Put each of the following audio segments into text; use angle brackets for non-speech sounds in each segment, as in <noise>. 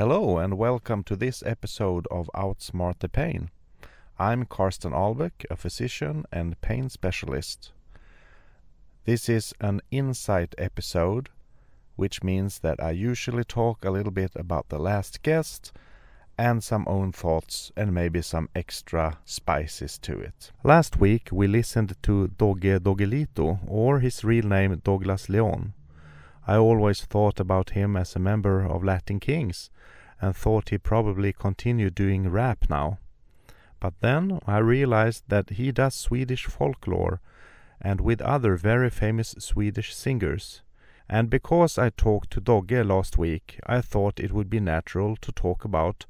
Hello and welcome to this episode of Outsmart the Pain. I'm Karsten Ahlbeck, a physician and pain specialist. This is an insight episode, which means that I usually talk a little bit about the last guest and some own thoughts and maybe some extra spices to it. Last week we listened to Dogge Doggelito, or his real name Douglas Leon. I always thought about him as a member of Latin Kings and thought he probably continued doing rap now. But then I realized that he does Swedish folklore and with other very famous Swedish singers. And because I talked to Dogge last week, I thought it would be natural to talk about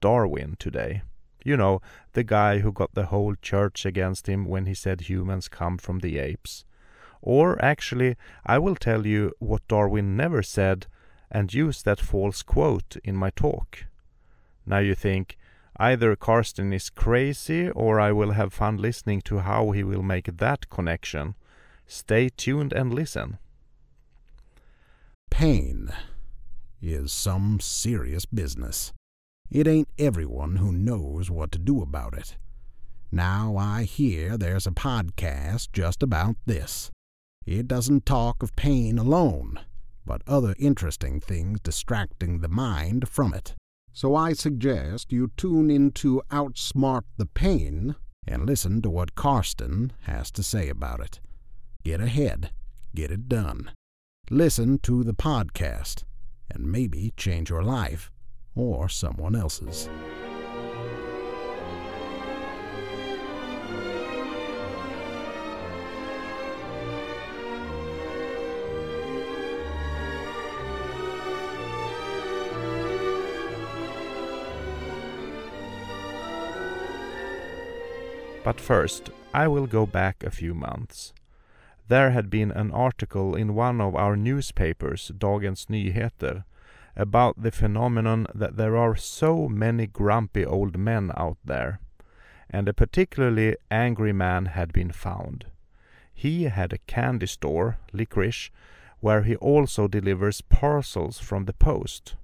Darwin today. You know, the guy who got the whole church against him when he said humans come from the apes. Or actually, I will tell you what Darwin never said and use that false quote in my talk. Now you think, either Karsten is crazy or I will have fun listening to how he will make that connection. Stay tuned and listen. Pain is some serious business. It ain't everyone who knows what to do about it. Now I hear there's a podcast just about this. It doesn't talk of pain alone, but other interesting things distracting the mind from it. So I suggest you tune into Outsmart the Pain and listen to what Karsten has to say about it. Get ahead, get it done. Listen to the podcast and maybe change your life or someone else's. But first, I will go back a few months. There had been an article in one of our newspapers, Dagens Nyheter, about the phenomenon that there are so many grumpy old men out there, and a particularly angry man had been found. He had a candy store, licorice, where he also delivers parcels from the post,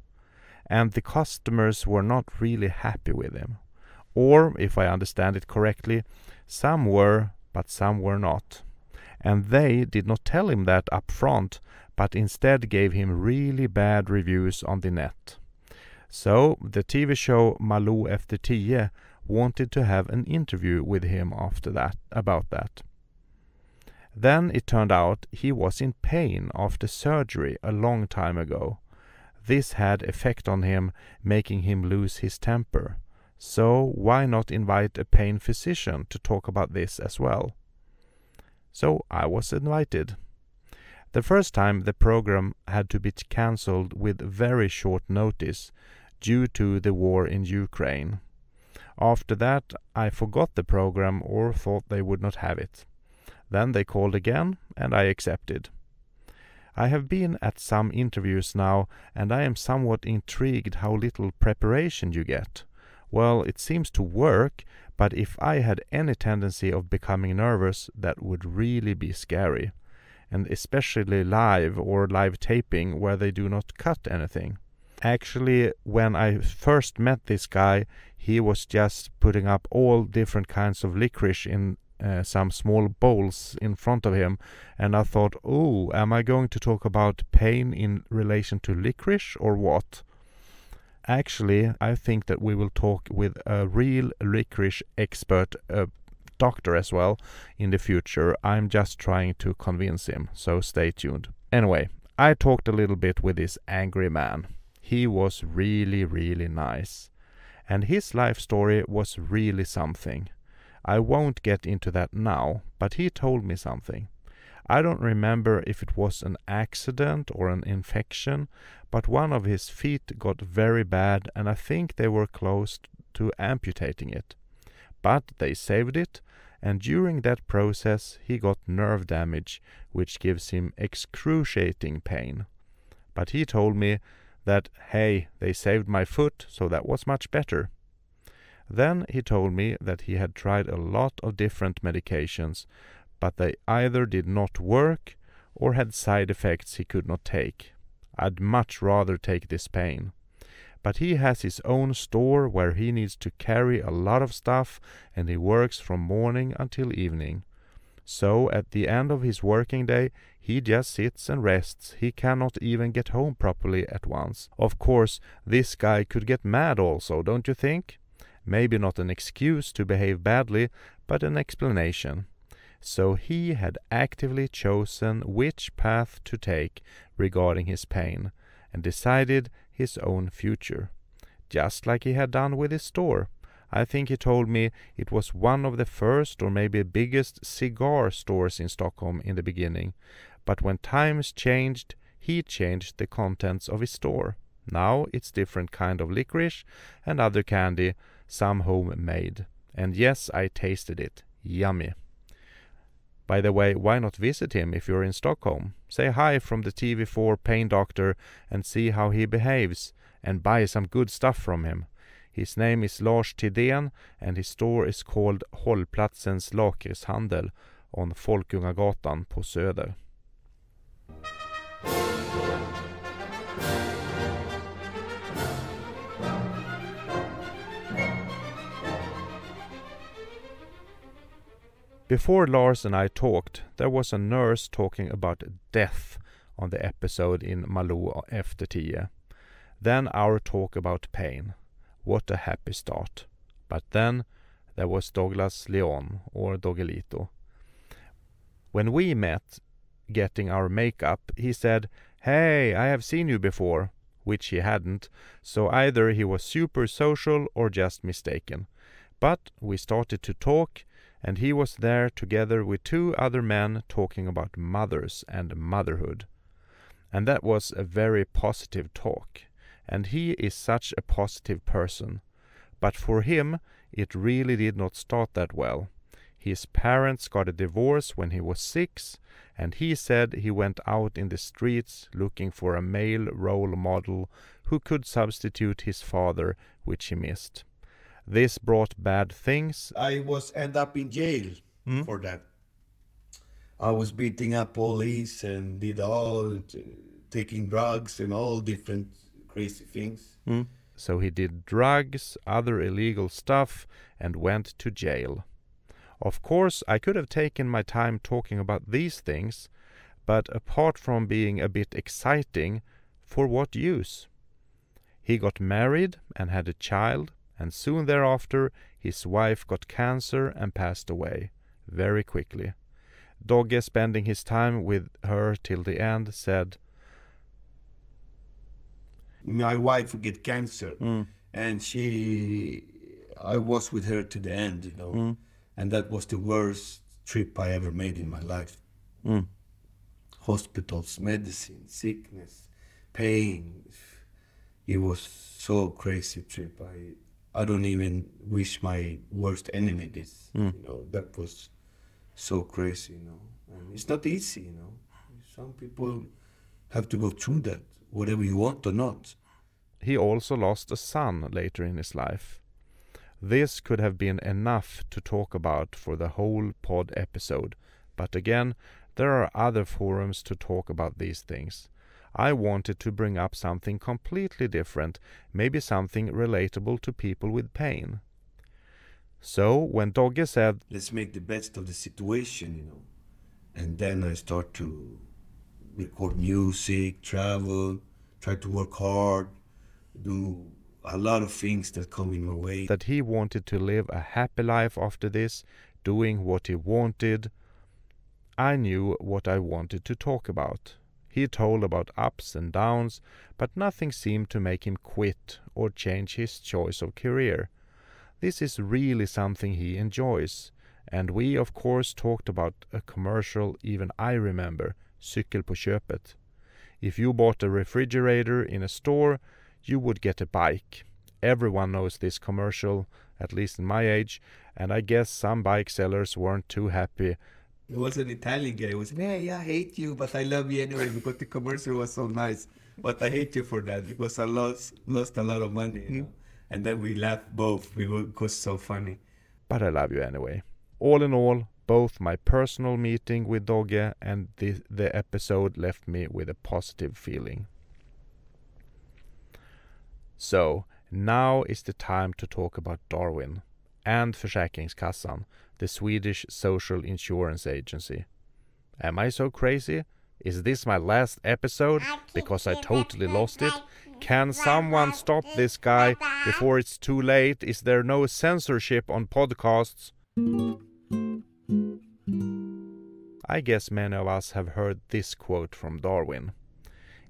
and the customers were not really happy with him. Or, if I understand it correctly, some were, but some were not. And they did not tell him that up front, but instead gave him really bad reviews on the net. So the TV show Malou efter wanted to have an interview with him after that about that. Then it turned out he was in pain after surgery a long time ago. This had effect on him, making him lose his temper. So why not invite a pain physician to talk about this as well? So I was invited. The first time the program had to be cancelled with very short notice due to the war in Ukraine. After that, I forgot the program or thought they would not have it. Then they called again, and I accepted. I have been at some interviews now, and I am somewhat intrigued how little preparation you get. Well, it seems to work, but if I had any tendency of becoming nervous, that would really be scary. And especially live or live taping where they do not cut anything. Actually, when I first met this guy, he was just putting up all different kinds of licorice in uh, some small bowls in front of him, and I thought, oh, am I going to talk about pain in relation to licorice or what? Actually, I think that we will talk with a real licorice expert, a doctor as well, in the future. I'm just trying to convince him, so stay tuned. Anyway, I talked a little bit with this angry man. He was really, really nice. And his life story was really something. I won't get into that now, but he told me something. I don't remember if it was an accident or an infection, but one of his feet got very bad and I think they were close to amputating it. But they saved it, and during that process he got nerve damage, which gives him excruciating pain. But he told me that, hey, they saved my foot, so that was much better. Then he told me that he had tried a lot of different medications, but they either did not work or had side effects he could not take. I'd much rather take this pain. But he has his own store where he needs to carry a lot of stuff and he works from morning until evening. So at the end of his working day, he just sits and rests. He cannot even get home properly at once. Of course, this guy could get mad also, don't you think? Maybe not an excuse to behave badly, but an explanation. So he had actively chosen which path to take regarding his pain, and decided his own future, just like he had done with his store. I think he told me it was one of the first or maybe biggest cigar stores in Stockholm in the beginning, but when times changed, he changed the contents of his store. Now it's different kind of licorice and other candy, some homemade. And yes, I tasted it. Yummy. By the way, why not visit him if you're in Stockholm? Say hi from the TV4 pain doctor and see how he behaves, and buy some good stuff from him. His name is Lars Tidén and his store is called Hållplatsens Lakritshandel on Folkungagatan på Söder. Before Lars and I talked, there was a nurse talking about death on the episode in Malou efter tio. Then our talk about pain. What a happy start. But then there was Douglas Leon, or Doggelito. When we met, getting our makeup, he said, Hey, I have seen you before, which he hadn't, so either he was super social or just mistaken. But we started to talk, and he was there together with two other men talking about mothers and motherhood. And that was a very positive talk, and he is such a positive person. But for him, it really did not start that well. His parents got a divorce when he was six, and he said he went out in the streets looking for a male role model who could substitute his father, which he missed. This brought bad things. I was end up in jail Mm. for that. I was beating up police and did all taking drugs and all different crazy things. So he did drugs, other illegal stuff, and went to jail. Of course, I could have taken my time talking about these things, but apart from being a bit exciting, for what use? He got married and had a child, and soon thereafter his wife got cancer and passed away very quickly. Dogge, spending his time with her till the end, said, My wife would get cancer, mm. and she, I was with her to the end, you know, mm. and that was the worst trip I ever made in my life. Mm. Hospitals, medicine, sickness, pain. It was so crazy trip. I I don't even wish my worst enemy this. Hmm. You know, that was so crazy, you know. And it's not easy, you know. Some people have to go through that, whatever you want or not. He also lost a son later in his life. This could have been enough to talk about for the whole pod episode, but again, there are other forums to talk about these things. I wanted to bring up something completely different, maybe something relatable to people with pain. So, when Dogge said, let's make the best of the situation, you know. And then I start to record music, travel, try to work hard, do a lot of things that come in my way. that he wanted to live a happy life after this, doing what he wanted. I knew what I wanted to talk about. He told about ups and downs, but nothing seemed to make him quit or change his choice of career. This is really something he enjoys, and we of course talked about a commercial even I remember, Cykel på köpet. If you bought a refrigerator in a store, you would get a bike. Everyone knows this commercial, at least in my age, and I guess some bike sellers weren't too happy. There was an Italian guy who was, hey, I hate you, but I love you anyway because the commercial was so nice. But I hate you for that because I lost lost a lot of money. You know? And then we laughed both. We were, it was so funny. but I love you anyway. All in all, both my personal meeting with Dogge and the, the episode left me with a positive feeling. So, now is the time to talk about Darwin and Försäkringskassan, the Swedish social insurance agency. Am I so crazy? Is this my last episode because I totally lost it? Can someone stop this guy before it's too late? Is there no censorship on podcasts? I guess many of us have heard this quote from Darwin.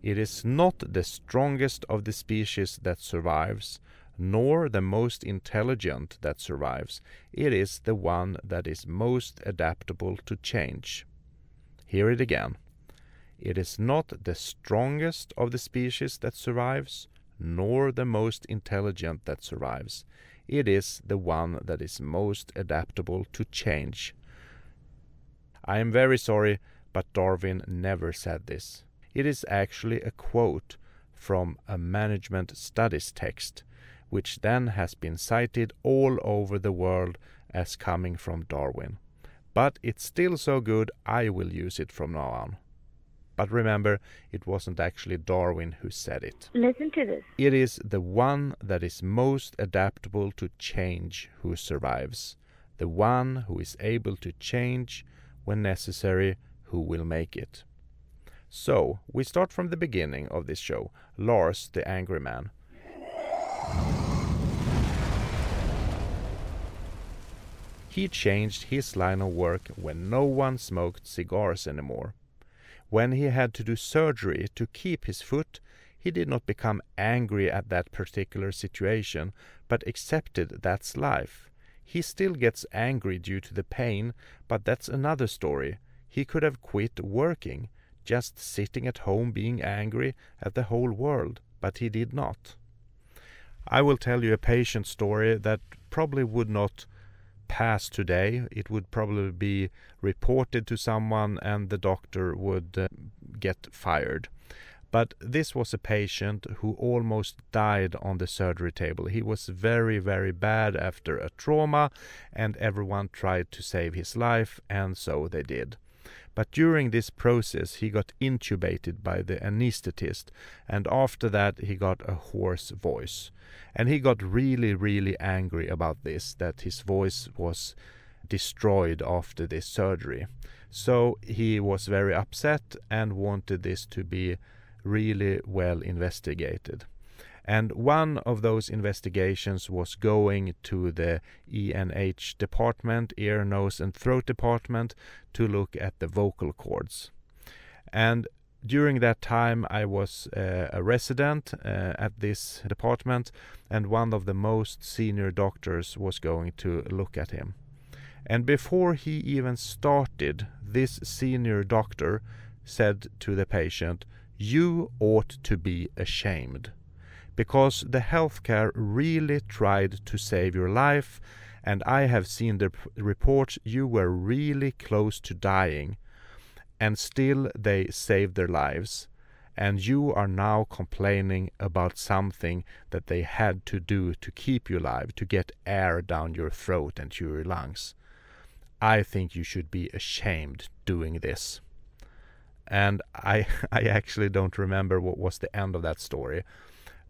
It is not the strongest of the species that survives, nor the most intelligent that survives. It is the one that is most adaptable to change. Hear it again. It is not the strongest of the species that survives, nor the most intelligent that survives. It is the one that is most adaptable to change. I am very sorry, but Darwin never said this. It is actually a quote from a management studies text, which then has been cited all over the world as coming from Darwin. But it's still so good, I will use it from now on. But remember, it wasn't actually Darwin who said it. Listen to this. It is the one that is most adaptable to change who survives. The one who is able to change when necessary who will make it. So, we start from the beginning of this show Lars the Angry Man. He changed his line of work when no one smoked cigars anymore. When he had to do surgery to keep his foot, he did not become angry at that particular situation, but accepted that's life. He still gets angry due to the pain, but that's another story. He could have quit working, just sitting at home being angry at the whole world, but he did not. I will tell you a patient story that probably would not pass today. It would probably be reported to someone and the doctor would uh, get fired. But this was a patient who almost died on the surgery table. He was very, very bad after a trauma, and everyone tried to save his life, and so they did. But during this process, he got intubated by the anesthetist, and after that, he got a hoarse voice. And he got really, really angry about this that his voice was destroyed after this surgery. So he was very upset and wanted this to be really well investigated. And one of those investigations was going to the ENH department, ear, nose, and throat department, to look at the vocal cords. And during that time, I was uh, a resident uh, at this department, and one of the most senior doctors was going to look at him. And before he even started, this senior doctor said to the patient, You ought to be ashamed because the healthcare really tried to save your life and I have seen the reports you were really close to dying and still they saved their lives and you are now complaining about something that they had to do to keep you alive to get air down your throat and to your lungs. I think you should be ashamed doing this. And I <laughs> I actually don't remember what was the end of that story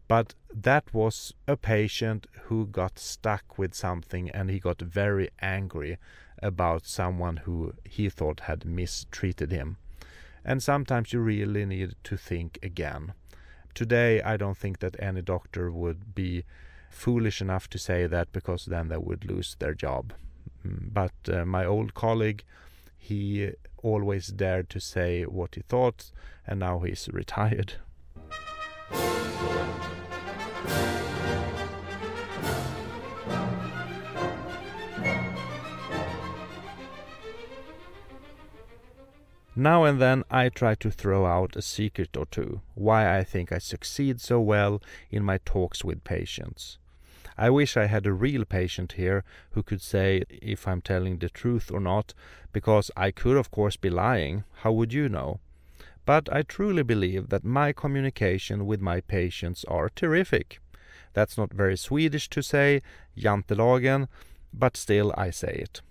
but that was a patient who got stuck with something and he got very angry about someone who he thought had mistreated him. And sometimes you really need to think again. Today, I don't think that any doctor would be foolish enough to say that because then they would lose their job. Mm, but uh, my old colleague, he always dared to say what he thought, and now he's <laughs> retired. Now and then I try to throw out a secret or two, why I think I succeed so well in my talks with patients. I wish I had a real patient here who could say if I'm telling the truth or not, because I could of course be lying, how would you know? But I truly believe that my communication with my patients are terrific. That's not very Swedish to say, jantelagen, but still I say it.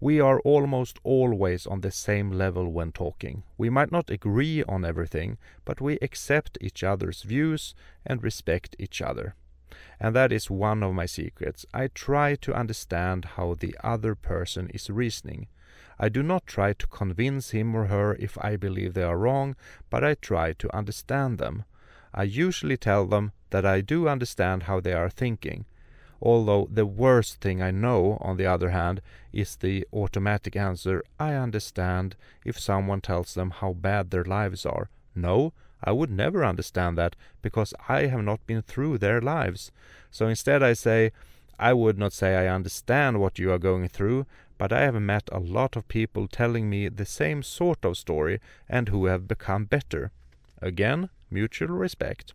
We are almost always on the same level when talking. We might not agree on everything, but we accept each other's views and respect each other. And that is one of my secrets. I try to understand how the other person is reasoning. I do not try to convince him or her if I believe they are wrong, but I try to understand them. I usually tell them that I do understand how they are thinking. Although the worst thing I know, on the other hand, is the automatic answer, I understand, if someone tells them how bad their lives are. No, I would never understand that, because I have not been through their lives. So instead I say, I would not say I understand what you are going through, but I have met a lot of people telling me the same sort of story and who have become better. Again, mutual respect.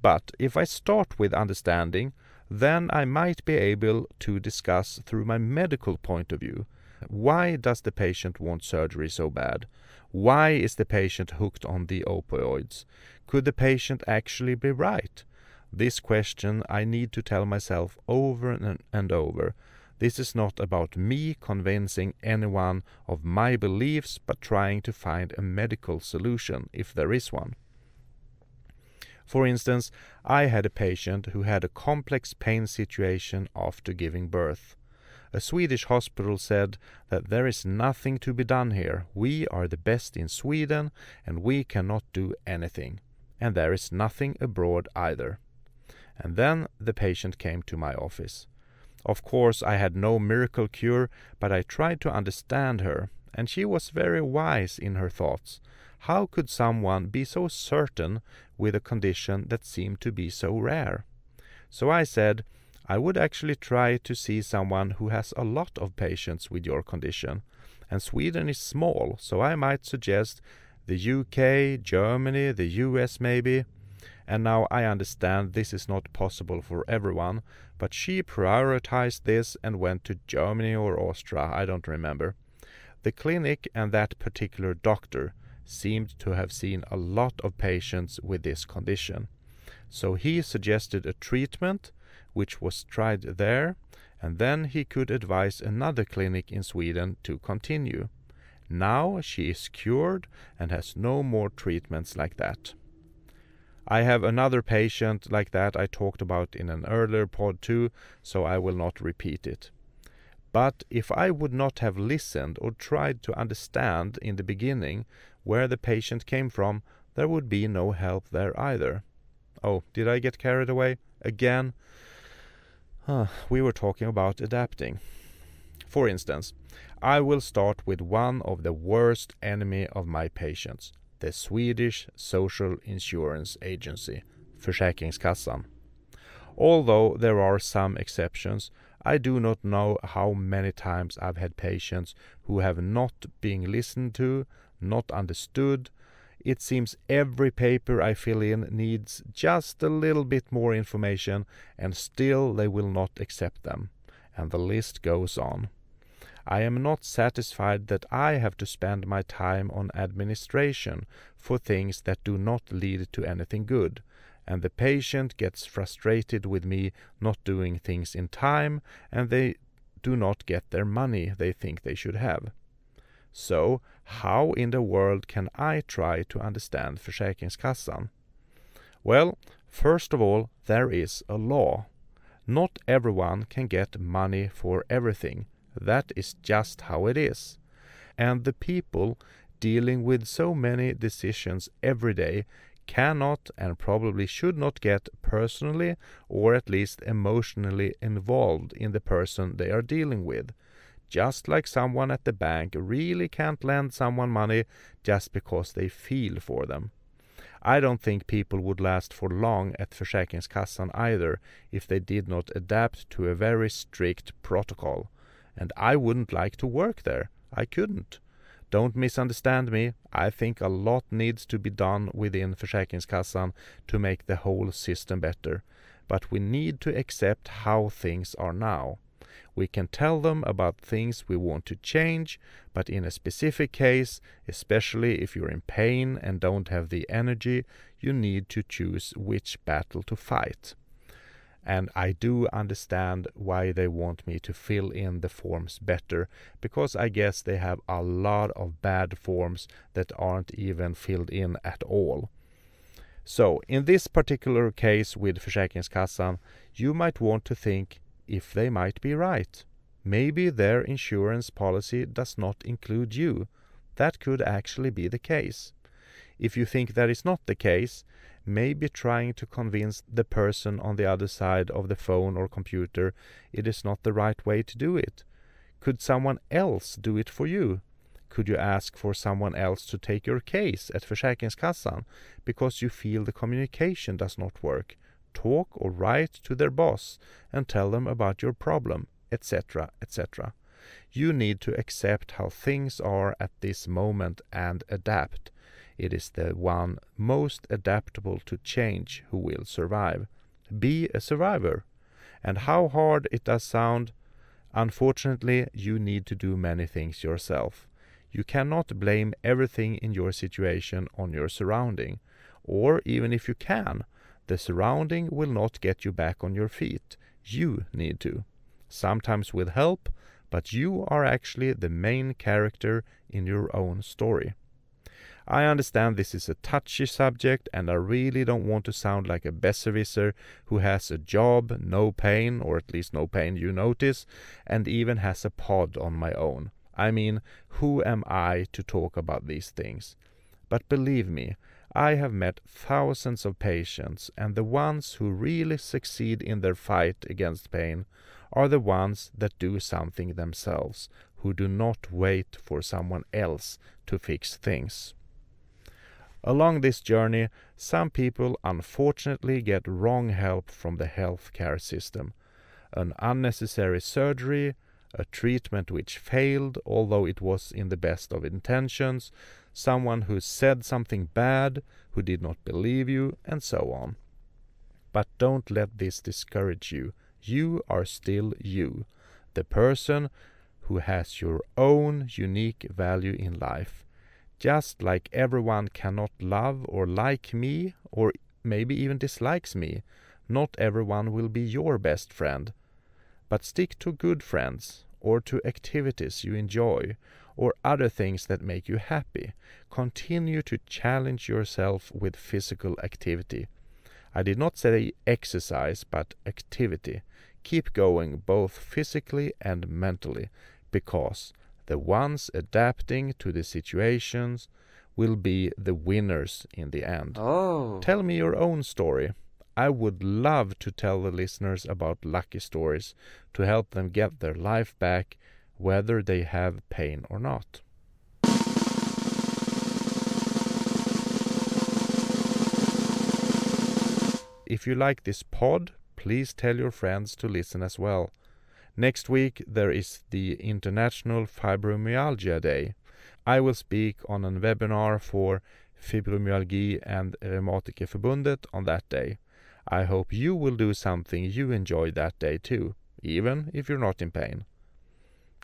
But if I start with understanding, then I might be able to discuss through my medical point of view. Why does the patient want surgery so bad? Why is the patient hooked on the opioids? Could the patient actually be right? This question I need to tell myself over and, over this is not about me convincing anyone of my beliefs, but trying to find a medical solution, if there is one. For instance, I had a patient who had a complex pain situation after giving birth. A Swedish hospital said that there is nothing to be done here. We are the best in Sweden and we cannot do anything. And there is nothing abroad either. And then the patient came to my office. Of course, I had no miracle cure, but I tried to understand her, and she was very wise in her thoughts. How could someone be so certain with a condition that seemed to be so rare? So I said, I would actually try to see someone who has a lot of patients with your condition. And Sweden is small, so I might suggest the UK, Germany, the US maybe. And now I understand this is not possible for everyone, but she prioritized this and went to Germany or Austria, I don't remember. The clinic and that particular doctor seemed to have seen a lot of patients with this condition. So he suggested a treatment which was tried there, and then he could advise another clinic in Sweden to continue. Now she is cured and has no more treatments like that. I have another patient like that I talked about in an earlier pod too, so I will not repeat it. But if I would not have listened or tried to understand in the beginning where the patient came from, there would be no help there either. Oh, did I get carried away again? Huh, we were talking about adapting. For instance, I will start with one of the worst enemy of my patients, the Swedish Social Insurance Agency, Försäkringskassan. Although there are some exceptions, I do not know how many times I've had patients who have not been listened to, not understood. It seems every paper I fill in needs just a little bit more information, and still they will not accept them. And the list goes on. I am not satisfied that I have to spend my time on administration for things that do not lead to anything good, and the patient gets frustrated with me not doing things in time, and they do not get their money they think they should have. So, how in the world can I try to understand Försäkringskassan? Well, first of all, there is a law. Not everyone can get money for everything, that is just how it is. And the people dealing with so many decisions every day cannot and probably should not get personally or at least emotionally involved in the person they are dealing with. Just like someone at the bank really can't lend someone money just because they feel for them. I don't think people would last for long at Försäkringskassan either if they did not adapt to a very strict protocol and I wouldn't like to work there. I couldn't. Don't misunderstand me. I think a lot needs to be done within Försäkringskassan to make the whole system better. But we need to accept how things are now. We can tell them about things we want to change, but in a specific case, especially if you're in pain and don't have the energy, you need to choose which battle to fight and I do understand why they want me to fill in the forms better because I guess they have a lot of bad forms that aren't even filled in at all. So, in this particular case with Försäkringskassan, you might want to think if they might be right. Maybe their insurance policy does not include you. That could actually be the case. If you think that is not the case, maybe trying to convince the person on the other side of the phone or computer it is not the right way to do it. Could someone else do it for you? Could you ask for someone else to take your case at Försäkringskassan because you feel the communication does not work? Talk or write to their boss and tell them about your problem, etc., etc. You need to accept how things are at this moment and adapt. It is the one most adaptable to change who will survive. Be a survivor. And how hard it does sound, unfortunately, you need to do many things yourself. You cannot blame everything in your situation on your surrounding. Or even if you can, the surrounding will not get you back on your feet. You need to. Sometimes with help, but you are actually the main character in your own story. I understand this is a touchy subject and I really don't want to sound like a besserwisser who has a job, no pain, or at least no pain you notice, and even has a pod on my own. I mean, who am I to talk about these things? But believe me, I have met thousands of patients, and the ones who really succeed in their fight against pain are the ones that do something themselves, who do not wait for someone else to fix things. Along this journey, some people unfortunately get wrong help from the healthcare system. An unnecessary surgery, a treatment which failed, although it was in the best of intentions, someone who said something bad, who did not believe you, and so on. But don't let this discourage you. You are still you, the person who has your own unique value in life. Just like everyone cannot love or like me, or maybe even dislikes me, not everyone will be your best friend. But stick to good friends, or to activities you enjoy, or other things that make you happy. Continue to challenge yourself with physical activity. I did not say exercise, but activity. Keep going both physically and mentally, because the ones adapting to the situations will be the winners in the end. Oh. Tell me your own story. I would love to tell the listeners about lucky stories to help them get their life back, whether they have pain or not. If you like this pod, please tell your friends to listen as well. Next week there is the International Fibromyalgia Day. I will speak on a webinar for Fibromyalgia and Reumatikerförbundet on that day. I hope you will do something you enjoy that day too, even if you're not in pain.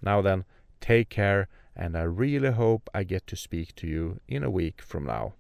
Now then, take care, and I really hope I get to speak to you in a week from now.